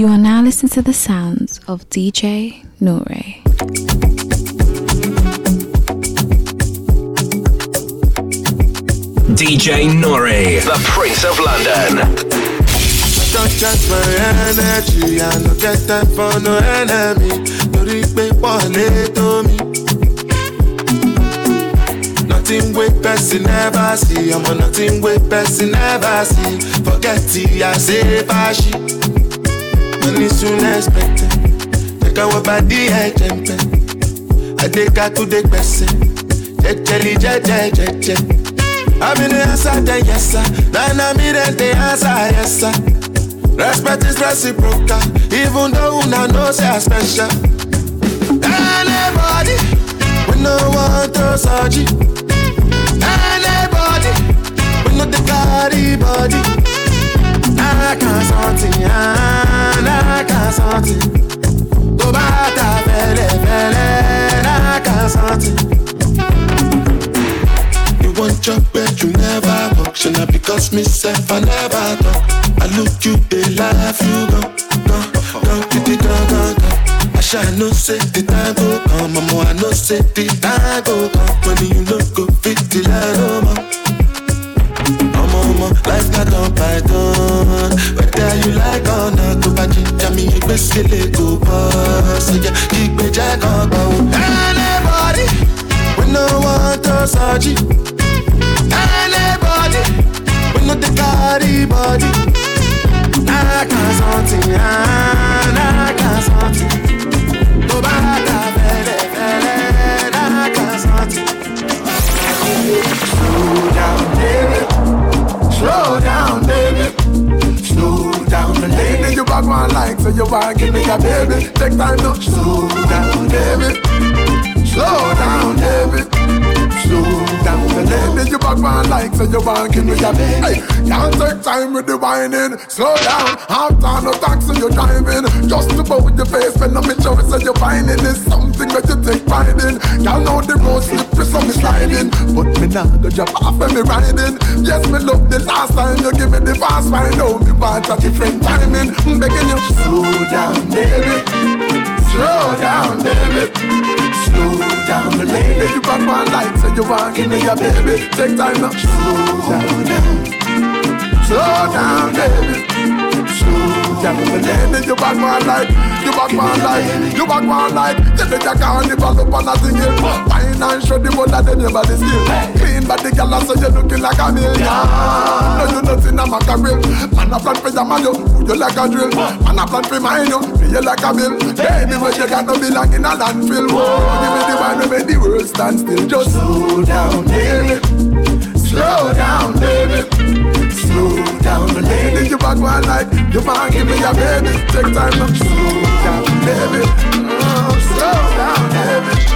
You are now listening to the sounds of DJ Nore. DJ Nore, the Prince of London. Don't judge my energy, I no get time for no enemy. Torí pé pọ̀lẹ́ tó mi. Nothing wey person never see, ọmọ nothing wey person never see. Forget ti I say fàṣì. Money soon expected, jẹ́ káwọn bá dí ẹ̀jẹ̀ ń pẹ́. Adéka tó dé gbẹ̀sẹ̀, jẹ́jẹ́lì jẹ́jẹ́ jẹ́jẹ́. I'm in the answer, then yes sir. Then I'm in the answer, yes sir. Respect is reciprocal, even though una know say I special. Anybody, we no want to surgery. Anybody, we no the carry body. I can't something, I can't something. Go back to fele fele, I can't something. You want your bed, you never function. Now because me myself, I never talk. I look you, they laugh, you go, go, go, you did go, go. I shall no say the time go come, mama. I know say the time go come. When you look go fit the line, no more. By done. Whether you like or not, you best get it go, boss. So yeah, keep me jack on, go. Anybody, we no want to surgery. Anybody, we no carry body. I can't something. Go back, fele, fele, I can't something. Slow down, want give me a baby. Take time to slow down, baby. Slow down, baby. Lady, you back one like, so you give me baby. Hey, can't take time with the whining. Slow down, half time no taxi you driving. Just about with your face when I'm in choice, so you're finding is something that you take pride in. Y'all know the road slippery, so me sliding. But me now go drop off when me riding. Yes, me love the last time you give me the fast ride. Now me want a different timing. I'm begging you, slow down, baby. Slow down, baby. Slow down, the lady. You back my light, so you want give me a baby. Take time now. Slow down, slow down, baby. You back my light, you back my light, you back my light. You think I can't live up on a single. Fine and show the one that they never steal. Clean body, girl, so you looking like a million. No, you nothing a mackerel. Man a plan for your man, you you like a drill. Man a plan for mine, you feel like a bill. Baby, when you got no belong in a landfill. Whoa, give me the that make the world stand still. Just slow down, baby. Slow down, baby. Slow down, lady. You back one like you want give me a baby. Take time. Slow down, baby. Oh, slow down, baby.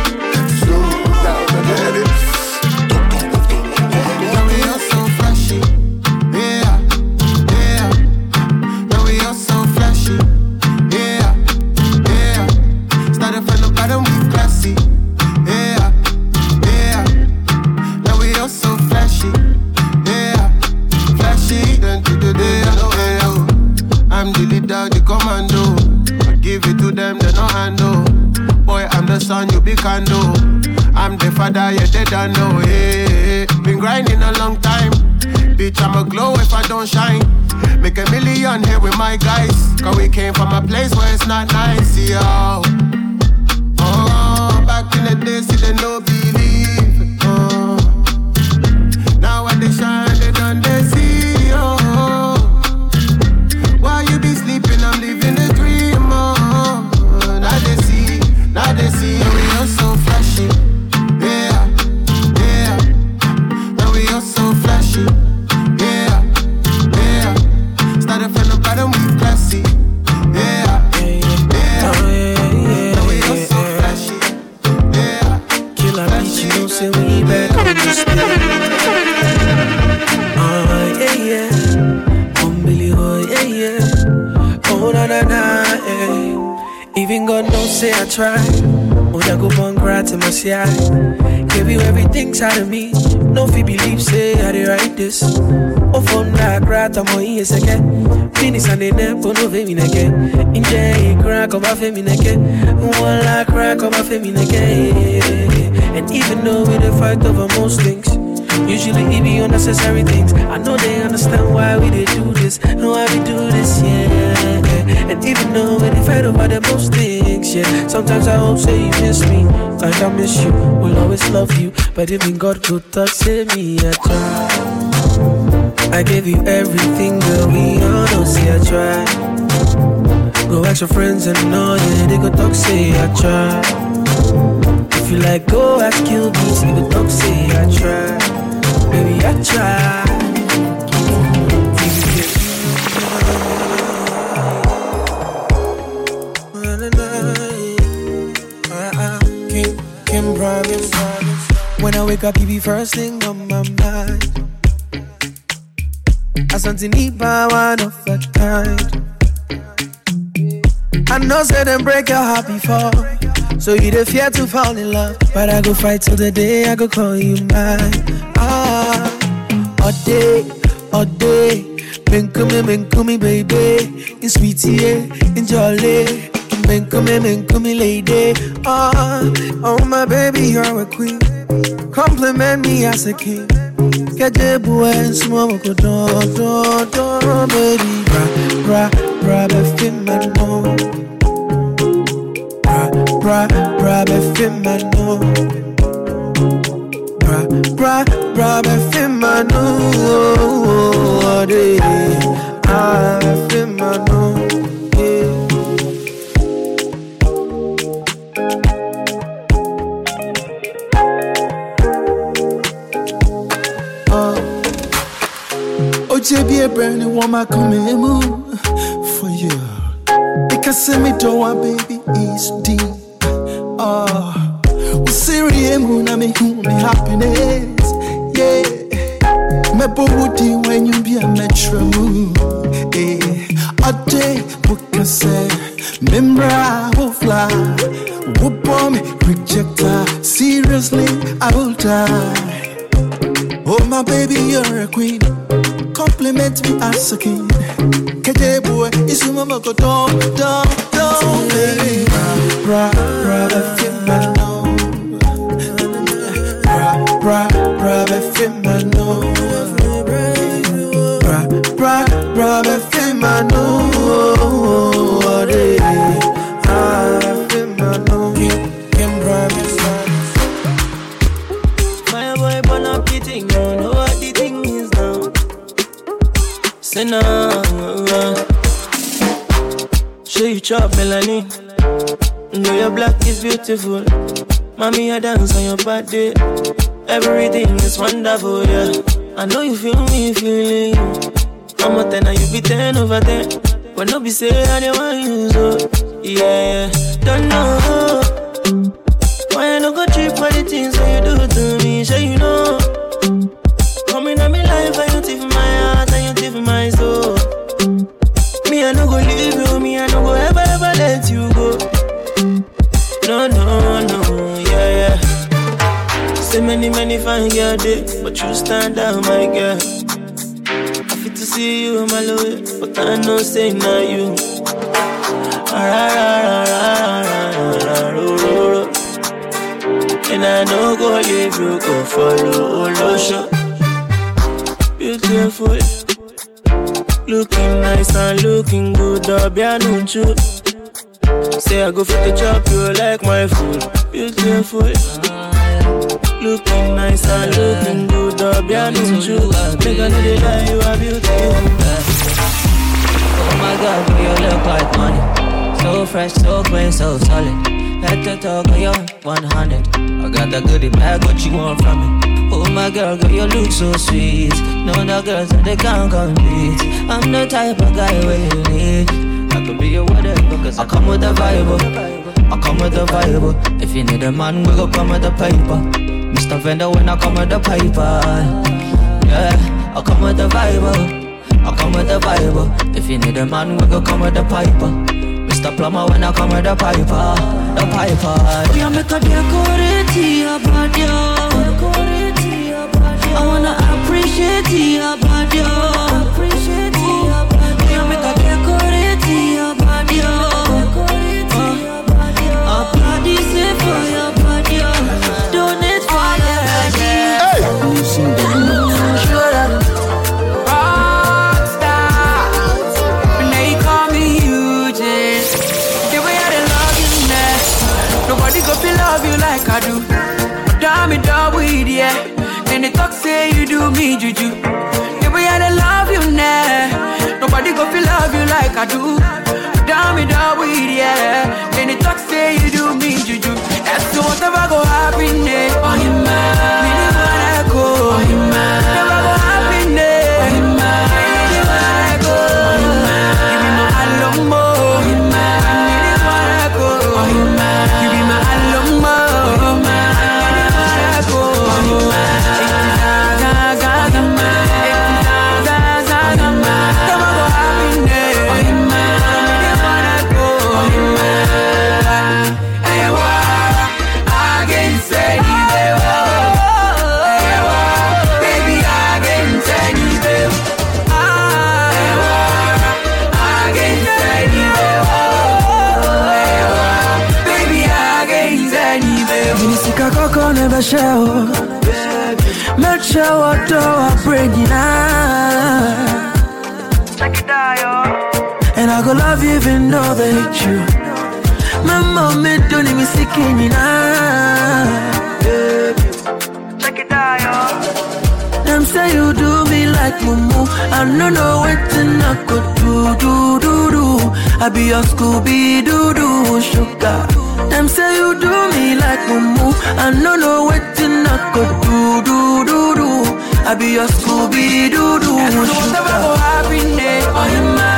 Candle. I'm the father, yeah, they don't know. Hey, been grinding a long time. Bitch, I'ma glow if I don't shine. Make a million here with my guys. Cause we came from a place where it's not nice, yo. Oh, back in the days, see, they no. I try. Cry to my side. Give you everything side of me. No fee believe, say eh, I did write this. Oh, phone that cry. gata mo iye seke Fini sanene pono fe mineke eh. Inje crack of a femineke eh. One like crack of a femineke And even though we dey fight over most things Usually it be unnecessary things I know they understand why we do this And why we do this, yeah And even though we dey fight over the most things, yeah Sometimes I hope say you miss me Like I miss you, will always love you But even God could talk, say me I try I gave you everything, girl. We all know, see I try. Go ask your friends and know, yeah, they go talk, say I try. If you like, go ask KillBeatz, they go talk, say I try. Baby, I try. Promise. When I wake up, you be first thing on my mind. I Asante nipa one of a kind. I know say them break your heart before, so you the fear to fall in love. But I go fight till the day I go call you mine. Ah, all day, all day. Men come, men come, baby. In sweetie, yeah, in jolly. Men come, men come, lady. Ah, oh my baby, you're a queen. Compliment me as a king. Keje buen sumo ko do do do baby bra bra bra be fin man no bra bra bra be fin man no bra bra bra be fin man no oh de ah be fin man no be a brand new woman coming move for you. Because me to one baby is deep. Oh, we serious moon I me who me happiness. Yeah, me body when you be a metro moon. A day book say, Membra will fly. Whoop on me, rejector. Seriously, I will die. Oh my baby, you're a queen. Compliment me as a king. KJ boy, it's your mama go down, down, down, baby. Bra, bra, bra, fit my nose. Bra, bra, bra, fit my nose. Bra, bra, bra, fit Say show you chop melanin. Know your black is beautiful. Mommy, I dance on your body. Everything is wonderful, yeah. I know you feel me feeling. I'm a ten you be ten over ten. When no be say I don't want you, so yeah. Don't know. Why I no go trip for the things that you do to me? Sure you know. Many many fine girl day, but you stand out my girl. I fit to see you my love, but I know say not you. And I no go leave you, go follow oh, Olosho. Beautiful, looking nice and looking good, Obianuchu. Say I go fit to chop you like my food. Beautiful, looking nice and looking good, Obianuchu. Make I know they lie, you are beautiful. Oh my god, girl, you look like money. So fresh, so clean, so solid. Head to toe, girl, you're 100. I got that goodie bag, what you want from me? Oh my girl, girl, you look so sweet. No other girls they can't compete. I'm the type of guy where you need. I could be your whatever, cause I come with the vibe. Oh. I come with the vibe. If you need a man, we go come with the paper. Mr. Vendor, when I come with the paper. Yeah, I come with the vibe. I come with the vibe. If you need a man, we go come with the piper. Mr. Plumber, when I come with the piper, the piper. Oh, yeah, make a decorate uh, me juju. The I love you now. Nobody go feel love you like I do. Your Scooby Doo Doo sugar Them say you do me like mumu I don't know what I could do, do, do, do I be your Scooby Doo Doo Whatever go sugar happen there. Oh, you man.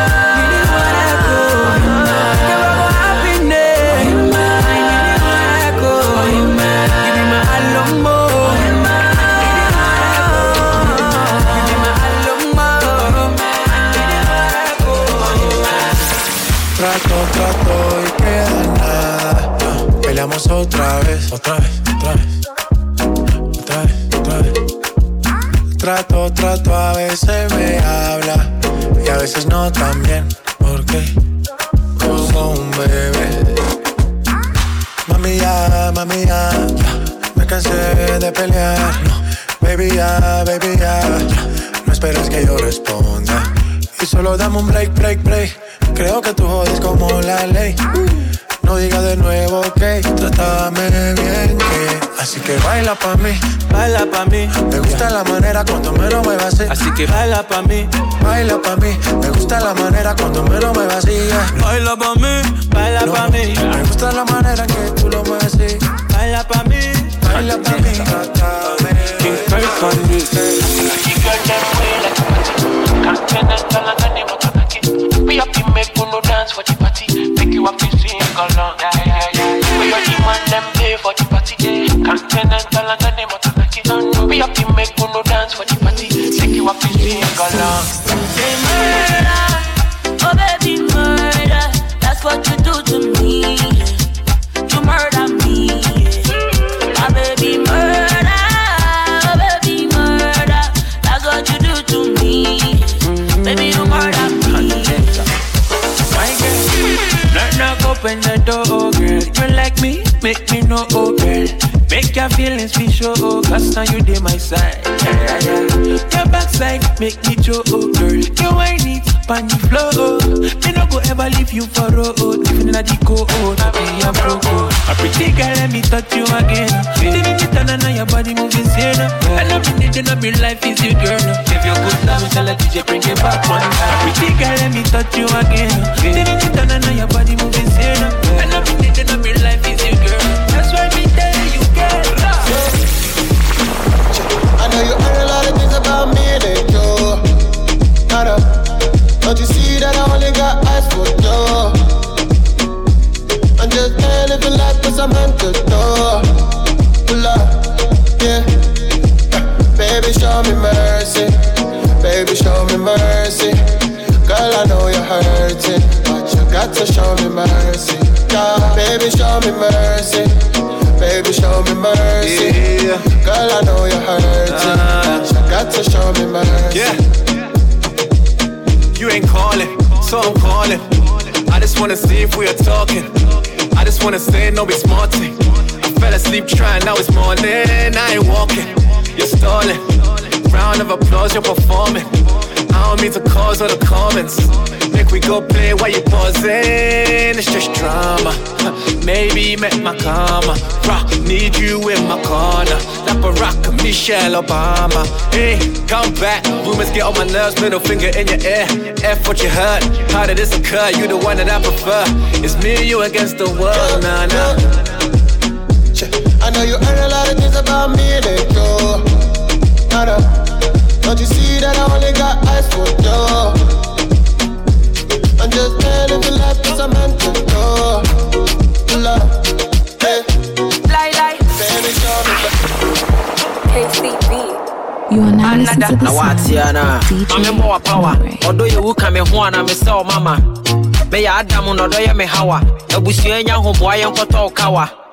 Otra vez, otra vez, otra vez. Otra vez, otra vez. Trato, trato, a veces me habla y a veces no también. ¿Por qué? Como un bebé. Mami ya, mami ya, ya. me cansé de pelear. No, baby ya, baby ya, ya. no esperes que yo responda. Y solo dame un break, break, break. Creo que tú jodes como la ley. No digas de nuevo bien, que así que baila pa' mí, Baila pa' mí me gusta la manera cuando me lo muevas así. Así que baila pa' mí Baila pa' mí, me gusta la manera cuando me lo muevas así. yeah. Baila pa' mí, baila No, pa' mí Me gusta la manera que tú lo mueves así. Baila pa' mí Baila pa' mí, no dance for the party. Make you to sing along. Yeah, yeah, yeah. Yeah. We are the man them pay for the party. Continental and the name of the We have to make you no dance for the party. Make you have to sing along. Say murder, oh baby murder. That's what you do to me. You murder me, my baby murder, oh baby murder. That's what you do to me, baby you murder me. My girl, knock knock open the door, oh girl. You me, make me know, oh girl. Make your feelings be show, oh, cause now you dey my side. Yeah, yeah, yeah. Your backside make me show, oh girl. You whine it, pan the floor, oh. Me no go ever leave you for road. Oh. Even in a deco, oh, na be a broco. Oh. A pretty girl, let me touch you again. Didn't you turn on your body moving sane? Oh. And I'm in it, and my life is you, girl. If you're good, now tell a DJ bring it back one time. A pretty girl, let me touch you again. Didn't you turn on your body moving sane? And You see that I only got eyes for you? I'm just ain't living life cause I'm hunted door. Pull up, yeah. Baby, show me mercy. Baby, show me mercy. Girl, I know you're hurting, but you got to show me mercy. Yeah, baby, show me mercy. Baby, show me mercy. Yeah. Girl, I know you're hurting, but you got to show me mercy. Yeah. You ain't calling, so I'm calling. I just wanna see if we are talking. I just wanna say no be smarting. I fell asleep trying, now it's morning. I ain't walking, you're stalling. Round of applause, you're performing. I don't mean to cause all the comments. Make we go play while you pausing. It's just drama. Maybe met my karma. Rock, need you in my corner. Like Barack, Michelle Obama. Hey, come back. Rumors get on my nerves. Middle finger in your ear. F what you heard. How did this occur? You the one that I prefer. It's me and you against the world. Nah, nah. I know you heard a lot of things about me lately. Nada. Don't you see that I only got eyes for you? I'm just man if you life is a man to go. Love, hey. Lie, lie. Baby, show me KCB. You are now listening to the na watea sound no of a DJ mame mmɔ power Nore. ɔdɔ yɛ me ho ana mesɛ wo mama meyɛ adam na ɔdɔ yɛ me hawa abusua nya hoboa yɛ nkɔtɔ kawa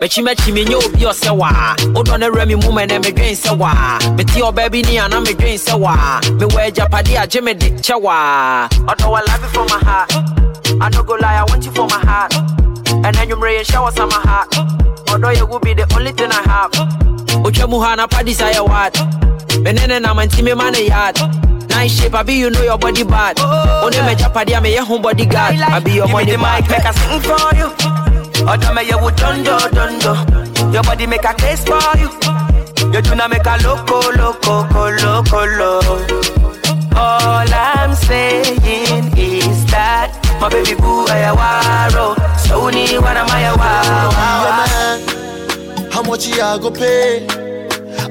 mɛkyimakyi menyɛ obi ɔsɛ waa wodɔ ne werɛ me mu mɛ nɛ medwen sɛ waa mete ɔbaa bi ni ana medwen sɛ waa mewɔ agyapade agye me de kyɛ waa ɔdɔ wɔ love for my heart. I no go lie, I want you for my heart. And then you mray and shower some my heart. Although you will be the only thing I have. Uche muhana pa desire what Menene na mantime man a yard Nice shape, I be you know your body bad. Oh, only me japadi, I me your home bodyguard I be your me money mic, make I sing for you. Oh, Other me you would dundo dundo. Your body make a case for you. You do not make a loco loco loco loco. All I'm saying is that my baby boo I waro. So ni wana maya wow. How much I go pay?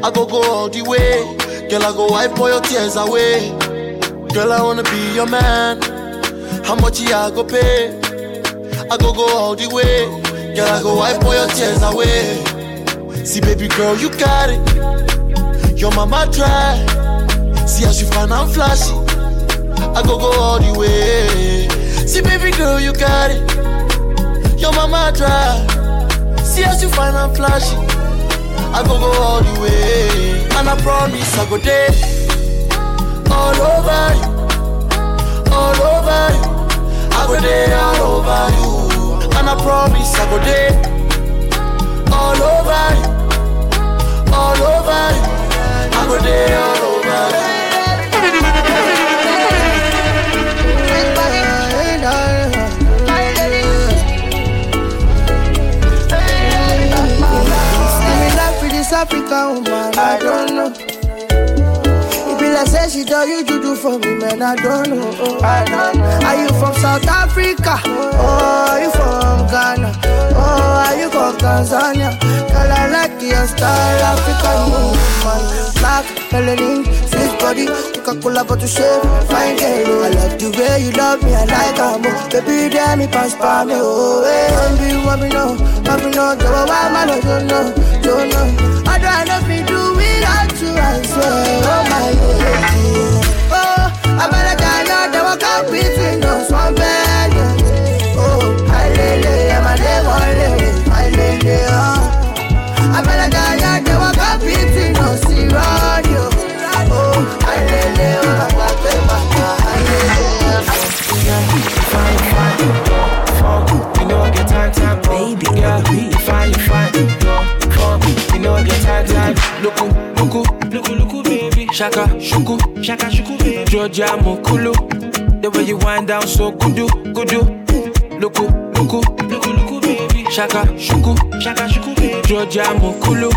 I go go all the way. Girl, I go wipe all your tears away. Girl, I wanna be your man. How much I go pay? I go go all the way. Girl, I go wipe all your tears away. See, baby girl, you got it. Your mama try. See as you fine and flashy. I go go all the way. See, baby girl, you got it. Your mama try. See as you fine and flashy. I go go all the way. And I promise I go there. All over you. All over you. I go there all over you. And I promise I go there. All over. All over. I go there all over you. African woman, I don't know. It be like say she tell you to do for me, man, I don't know. Oh, I don't know. Are you from South Africa? Oh, are you from Ghana? Oh, are you from Tanzania? Girl, I like your style, African woman. Black, melanin, sweet body, Coca-Cola bottle shape, fine girl. oh. I love the way you love me, I like her more. Baby, damn me, pass by me, oh, hey. Don't be want me know, want me know, do I want my love, don't know, don't know. I don't know if me do without you, I swear, oh my lady. Ghana, they walk out between us, one bed. Oh, I lay, I'm a day, one lady, I lay, oh. I'm a Ghana, walk out between us, see, run. Oh, I lay, oh, I'm a You know I get time, time, baby. Yeah, you fine, you fine. Know I get time, time. Look, look, look, look, baby. Shaka, shuku, shaka, shuku, baby. Georgia Mokulu. You wind down so good, good. Look, look, look, look, baby. Shaka, shuku, shaka, shuku, baby. Georgia Mokulu.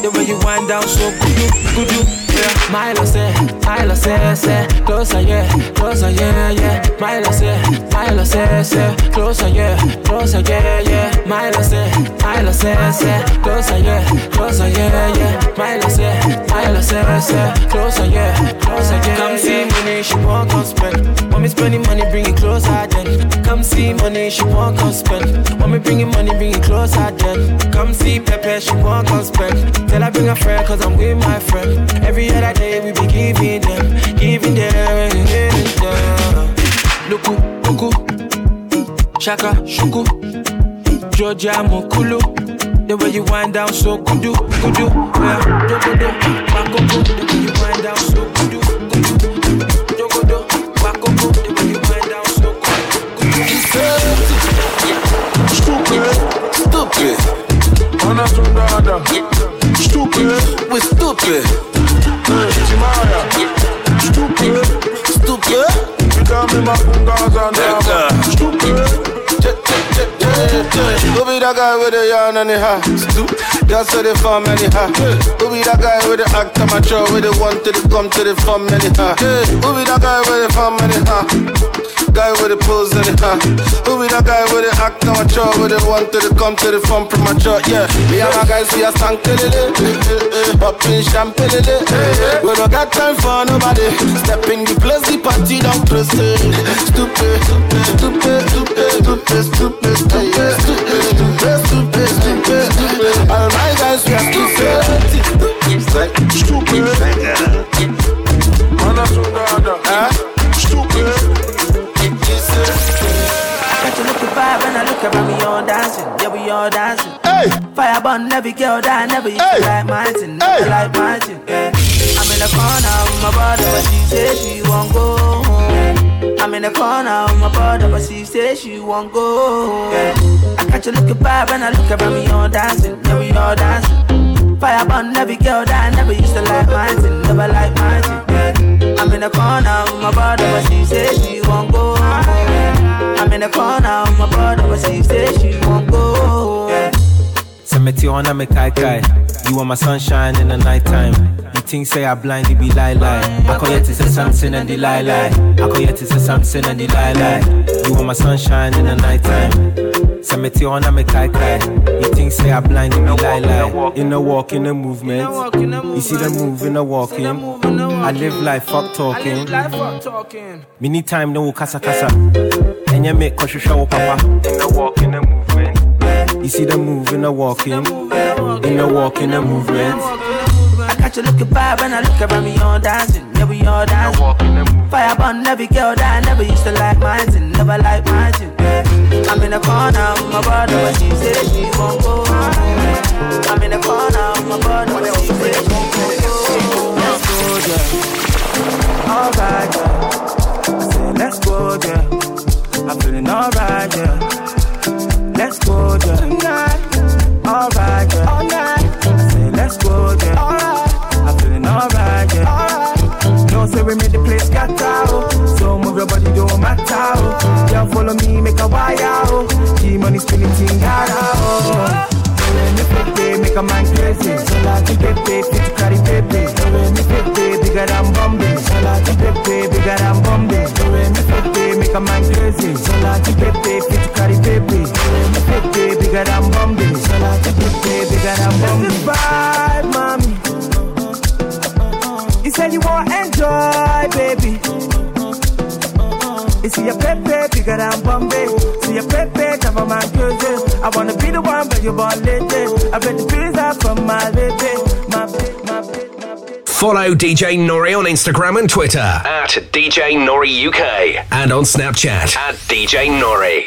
The way you wind down so good, good. Milo say, Milo say, say, closer, yeah, closer, yeah, yeah. Milo say, Milo say, say, closer, yeah, closer, yeah, yeah. Milo say, Milo say, say, closer, yeah, closer, yeah, yeah. Milo say, Milo say, say, closer, yeah, closer, yeah. Come see money, she won't come spend. Me spending money, bring it closer, then. Come see money, she won't come spend. Me bringing money, bring it closer, then. Come see Pepe, she won't come spend. Tell her bring a friend, cause I'm with my friend. Every other day we be giving them, giving them, giving them. Luku, luku, shaka, shuku, Georgia Mokulu. The way you wind down so kudu, kudu, yeah, dogodo, bakogo. The way you wind down so kudu, kudu, dogodo, bakogo. The way you wind down so kudu, Stupid, stupid. On a sondada. Stupid, we stupid. Hey, Timaya. Stupid, stupid. girl, me my fingers and. Stupid. Who be that guy with the yarn and the hat? Girl say the farm anyhow. Who be that guy with the act amateur with the one to the come to the farm anyhow? Who be that guy with the farm anyhow? Guy with the pose anyhow. Who be that guy with the act amateur with the one to the come to the farm premature? Yeah, me and my guys we a stank till it, popping eh, eh, eh, champagne it. We don't got time for nobody. Step in the place, the party don't. Stupid, stupid, stupid, stupid, every girl that I never used to like mine. Never Hey. like mine. Yeah. I'm in the corner with my brother, but she say she won't go home. I'm in the corner with my brother, but she say she won't go home. Yeah. I catch a look at vibe and I look at me all dancing. Yeah, we all dancing. Fire burn every girl that I never used to like mine. Never like mine. Yeah. I'm in the corner with my brother, but she say she won't go home. I'm in the corner with my brother, but she say she won't go home. Send me kai kai. You are my sunshine in the nighttime. You think say I blind, be lie lie. I call you to say something and the lie lie. I call you to say something and the lie lie. You are my sunshine in the nighttime. Send me kai kai. You think say I blind, be lie lie. In the walk, in the movement. You see the move in the walking. I live life, fuck talking. Need time, no kasa kasa. And you make kosher show papa. In the walk, in the movement. You see the move in the walking, in the walk, in the movement. I catch a look at vibe and I look around me all dancing. Yeah, we all dancing. Fire burn every girl that I never used to like mine. and Never like mine. Yeah. I'm in the corner with my brother, oh, but she said she won't go. I'm in the corner with my brother, but she said she won't go. Let's go, yeah. Alright, yeah. I said, let's go, yeah. I'm feeling alright, yeah. Let's go, yeah. Tonight. Alright, yeah. All night. Say, let's go, yeah. Alright. I'm feeling alright, yeah. Alright. No, say we made the place got out. Oh. So move your body, don't matter. Oh. Girl, follow me, make a wire. Oh. The money spinning hard. Oh. Me pepe, make a man crazy. You pepe, fit to carry pepe. When me pepe, bigger than Bombay. You pepe, bigger than Bombay. Make a man crazy. So like you pepe, fit to carry pepe. So when me pepe, bigger than Bombay. So like you pepe, bigger than Bombay. This is vibe, mommy. You said you want enjoy, baby. You see your pepe bigger than Bombay. See your pepe cover my crazy. I wanna be the one, but you're born late. I bet the from baby, my baby, my baby. Follow DJ Nore on Instagram and Twitter. At DJ Nore UK and on Snapchat. At DJ Nore.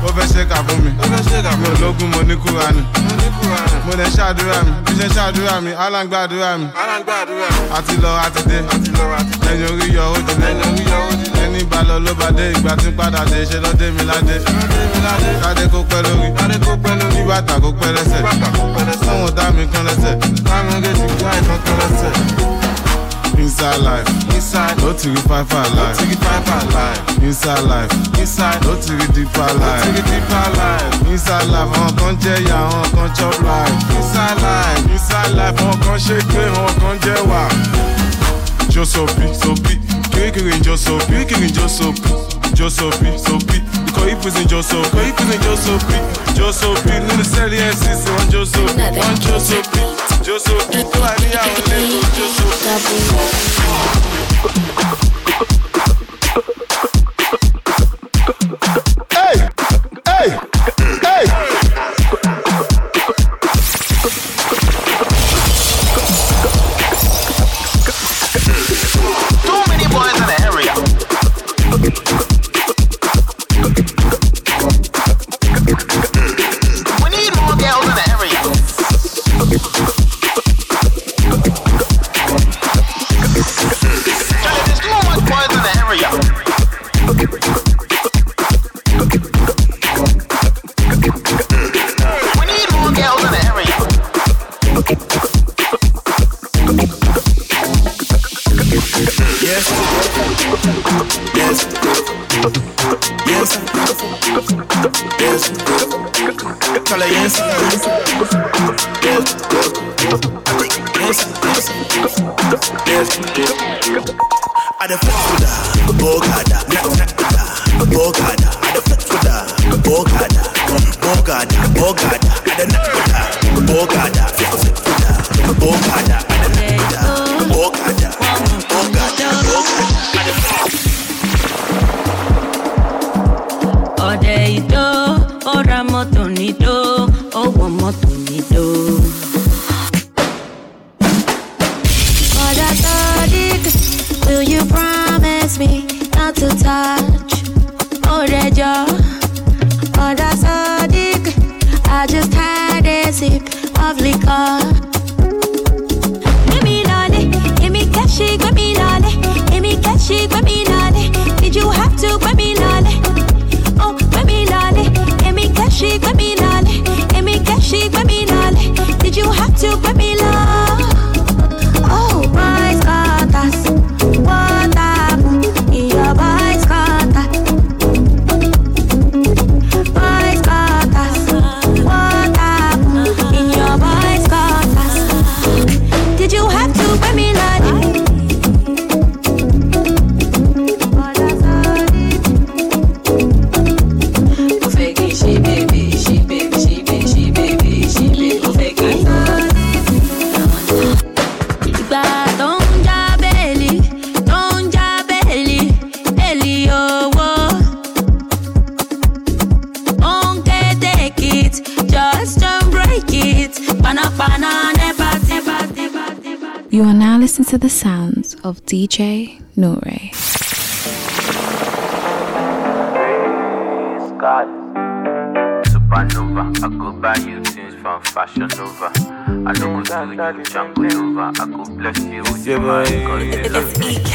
Ṣe. Ó fẹ́ ṣe kà fún mi. Mi ò lógún mo ní ní kúránì. Mo lè ṣàdúrà mi. Bí ṣe ṣàdúrà mi, Alan gbàdúrà mi. Àti lọ àti dé. Ẹyin orí yọ ó ti. Ẹni bá lọ ló bá dé. Ìgbà tí ń padà dé. Ṣé lọ dé mi ládé. Kádé kó pẹ́ lórí. Bí bàtà kó pẹ́ lẹ́sẹ̀. Sọ́wọ́n dá mi kan lẹ́sẹ̀. Táwọn gèjì gbá ìtàn kan lẹ́sẹ̀. Inside life, inside, no to five life, no to five life. Inside life, inside, no to the deeper life, no to the deeper life. Inside life, àwọn kan jẹ ìyà, àwọn kan chop life. Inside life, inside life, àwọn kan ṣe pé, àwọn kan jẹ wà. Jó sopi, sopi, kirikiri ń jó sopi, kirikiri ń jó sopi, jó sopi, sopi. Ikọ̀ ìpèsè jó sopi, ikọ̀ ìpèsè jó sopi, jó sopi. Nínú sẹ́ẹ̀lì NCC, wọ́n jó sopi, wọ́n jó sopi, jó sopi. Tó wà níyàwó lẹ́kọ̀ọ́, jó I the flex with her, Bogada, Bogada, Bogada, Bogada, Bogada, Bogada, DJ Nore. God. Supernova, I go buy you things from Fashion Nova. I don't go to you jungle over. I go bless you with Yeah, my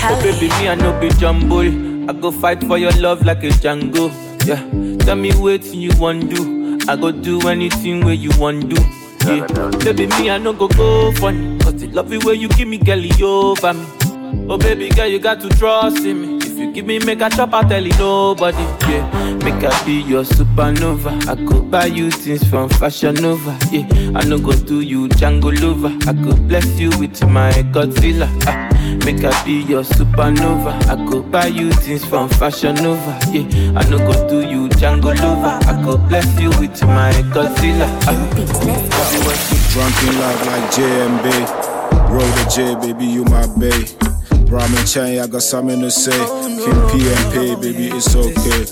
Oh baby, me I no be jumble. I go fight for your love like a Django. Yeah, tell me what you want to do. I go do anything where you want to do. Yeah, baby, me I no go go funny. Cause the love you where you give me, girl, you over me. Oh baby, girl, you got to trust in me. If you give me, make a chop, I tell you nobody. Yeah, make I be your supernova. I go buy you things from Fashion Nova. Yeah, I no go do you Django lover. I go bless you with my Godzilla. Ah, make I be your supernova. I go buy you things from Fashion Nova. Yeah, I no go do you Django lover. I go bless you with my Godzilla. Ah. Drunk in love like JMB. Roll the J, baby, you my bae. Ramen Chang, I got something to say. Oh, Kim PMP, baby, it's okay.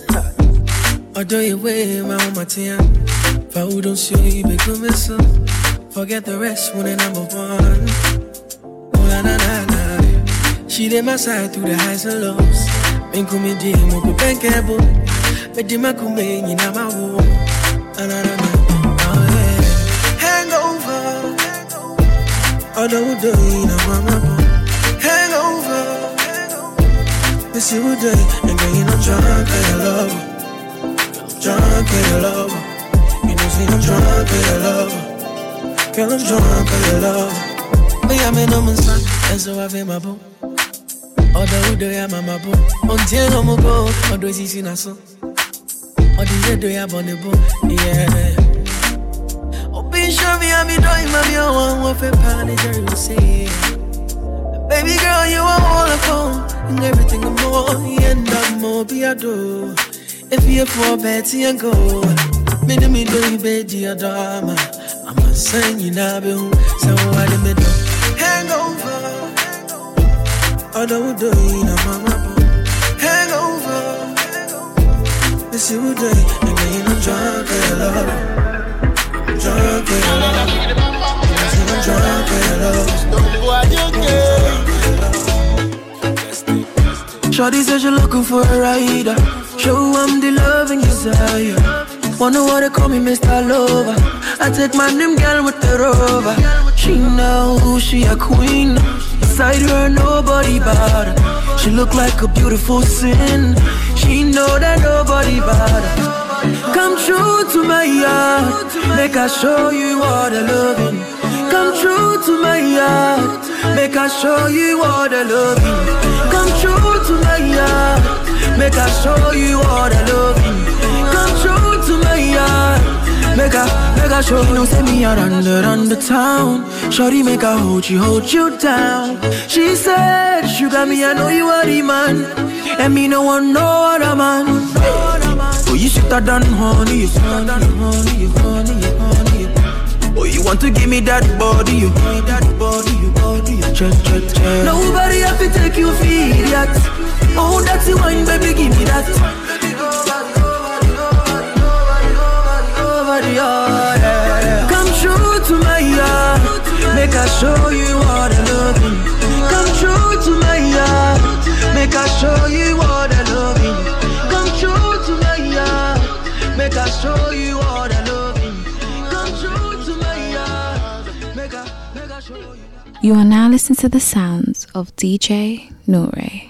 Although you way, my mama tia. If I don't show you, be good missile. Forget the rest when they number one. Oh, na na na na. She did my side through the highs and lows. Been coming deep, moko bankable. But the makume, you know my womb. Na na na na. Oh, yeah. Hangover. Although we do, you know, mama. This is what day, and girl, you know, drunk, and I love. Drunk, and I love. You know, see, I'm drunk, and I love. Girl, I'm drunk, and I love oh, her. Me, I'm in on son, and so I feel my boo. Oh, although we do, yeah, mama boo. Until I'm a go, although she's in a son. Or oh, the head, do ya, bonny boo. Yeah. Oh, sure me, I'm doing my view, one, one, for party, Jerry will say. Baby girl, you are all I phone and everything and more. And I'm more be a do. If you're for Betty and go, me do me do you bed your drama. I'm a saying you now be home, so I let me do. Hangover, although we do you know mama. Hangover, this is what day, and then you know drunk and I love. Drunk I love drunk I love it. Shorty says you're looking for a rider. Show I'm the loving desire. Why they call me Mr. Lover. I take my name girl with the rover. She know she a queen. Beside her nobody but her. She look like a beautiful sin. She know that nobody but her. Come true to my heart. Make I show you what I loving. Come true to my heart. Make I show you what I loving. Make I show you what I loving. Come true to my heart. Make a, make a show you know say me the run the town. Shorty make a hold you, hold you down. She said, Sugar me, I know you are the man, and me no one no other man. Oh, you sweeter than honey, you sweeter than honey, you honey, you honey. you- Oh, you want to give me that body, you that body, you body, you check, check, check. Nobody have to take you that. Oh, that's the wine, baby, give me that. Come true to my make I show you what I love. Come true to my heart, make I show you what I love. Come true to my make I show you what I love. Come true to my make I show you. You are now listening to the sounds of DJ Nore.